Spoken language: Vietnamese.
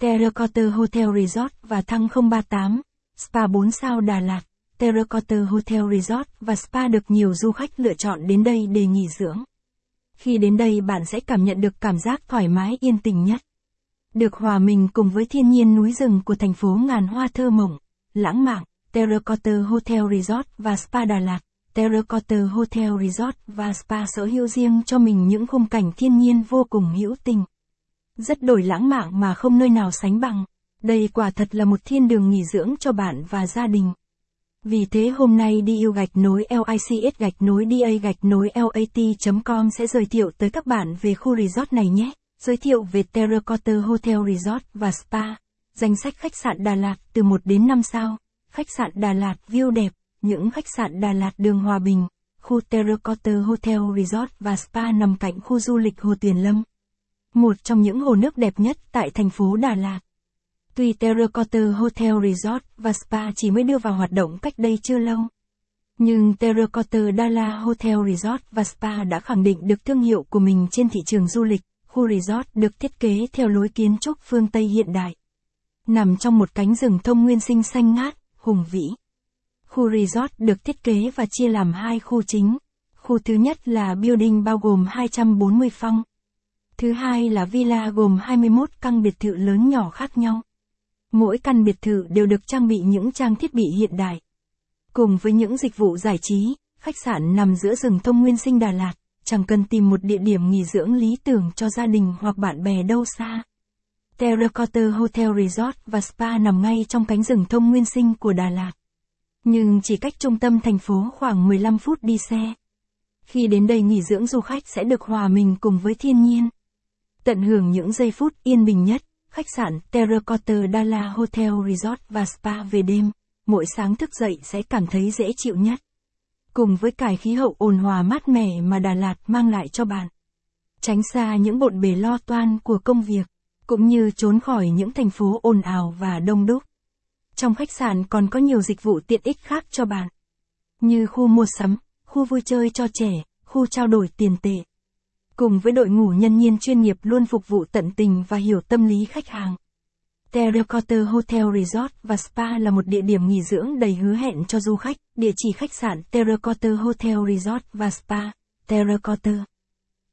Terracotta Hotel Resort và Thăng 038, Spa 4 sao Đà Lạt, Terracotta Hotel Resort và Spa được nhiều du khách lựa chọn đến đây để nghỉ dưỡng. Khi đến đây bạn sẽ cảm nhận được cảm giác thoải mái yên tĩnh nhất. Được hòa mình cùng với thiên nhiên núi rừng của thành phố ngàn hoa thơ mộng, lãng mạn, Terracotta Hotel Resort và Spa Đà Lạt. Terracotta Hotel Resort và Spa sở hữu riêng cho mình những khung cảnh thiên nhiên vô cùng hữu tình. Rất đổi lãng mạn mà không nơi nào sánh bằng. Đây quả thật là một thiên đường nghỉ dưỡng cho bạn và gia đình. Vì thế hôm nay đi yêu gạch nối LICS gạch nối DA gạch nối LAT.com sẽ giới thiệu tới các bạn về khu resort này nhé. Giới thiệu về Terracotta Hotel Resort và Spa. Danh sách khách sạn Đà Lạt từ 1 đến 5 sao. Khách sạn Đà Lạt view đẹp, những khách sạn Đà Lạt đường Hòa Bình, khu Terracotta Hotel Resort và Spa nằm cạnh khu du lịch Hồ Tuyền Lâm. Một trong những hồ nước đẹp nhất tại thành phố Đà Lạt. Tuy Terracotta Hotel Resort và Spa chỉ mới đưa vào hoạt động cách đây chưa lâu. Nhưng Terracotta Dala Hotel Resort và Spa đã khẳng định được thương hiệu của mình trên thị trường du lịch. Khu resort được thiết kế theo lối kiến trúc phương Tây hiện đại. Nằm trong một cánh rừng thông nguyên sinh xanh ngát, hùng vĩ. Khu resort được thiết kế và chia làm hai khu chính. Khu thứ nhất là building bao gồm 240 phòng. Thứ hai là villa gồm 21 căn biệt thự lớn nhỏ khác nhau. Mỗi căn biệt thự đều được trang bị những trang thiết bị hiện đại. Cùng với những dịch vụ giải trí, khách sạn nằm giữa rừng thông nguyên sinh Đà Lạt, chẳng cần tìm một địa điểm nghỉ dưỡng lý tưởng cho gia đình hoặc bạn bè đâu xa. Terracotta Hotel Resort và Spa nằm ngay trong cánh rừng thông nguyên sinh của Đà Lạt. Nhưng chỉ cách trung tâm thành phố khoảng 15 phút đi xe. Khi đến đây nghỉ dưỡng du khách sẽ được hòa mình cùng với thiên nhiên. Tận hưởng những giây phút yên bình nhất, khách sạn Terracotta Dala Hotel Resort và Spa về đêm, mỗi sáng thức dậy sẽ cảm thấy dễ chịu nhất. Cùng với cải khí hậu ồn hòa mát mẻ mà Đà Lạt mang lại cho bạn. Tránh xa những bộn bề lo toan của công việc, cũng như trốn khỏi những thành phố ồn ào và đông đúc. Trong khách sạn còn có nhiều dịch vụ tiện ích khác cho bạn. Như khu mua sắm, khu vui chơi cho trẻ, khu trao đổi tiền tệ. Cùng với đội ngũ nhân viên chuyên nghiệp luôn phục vụ tận tình và hiểu tâm lý khách hàng. Terracotta Hotel Resort và Spa là một địa điểm nghỉ dưỡng đầy hứa hẹn cho du khách. Địa chỉ khách sạn Terracotta Hotel Resort và Spa, Terracotta.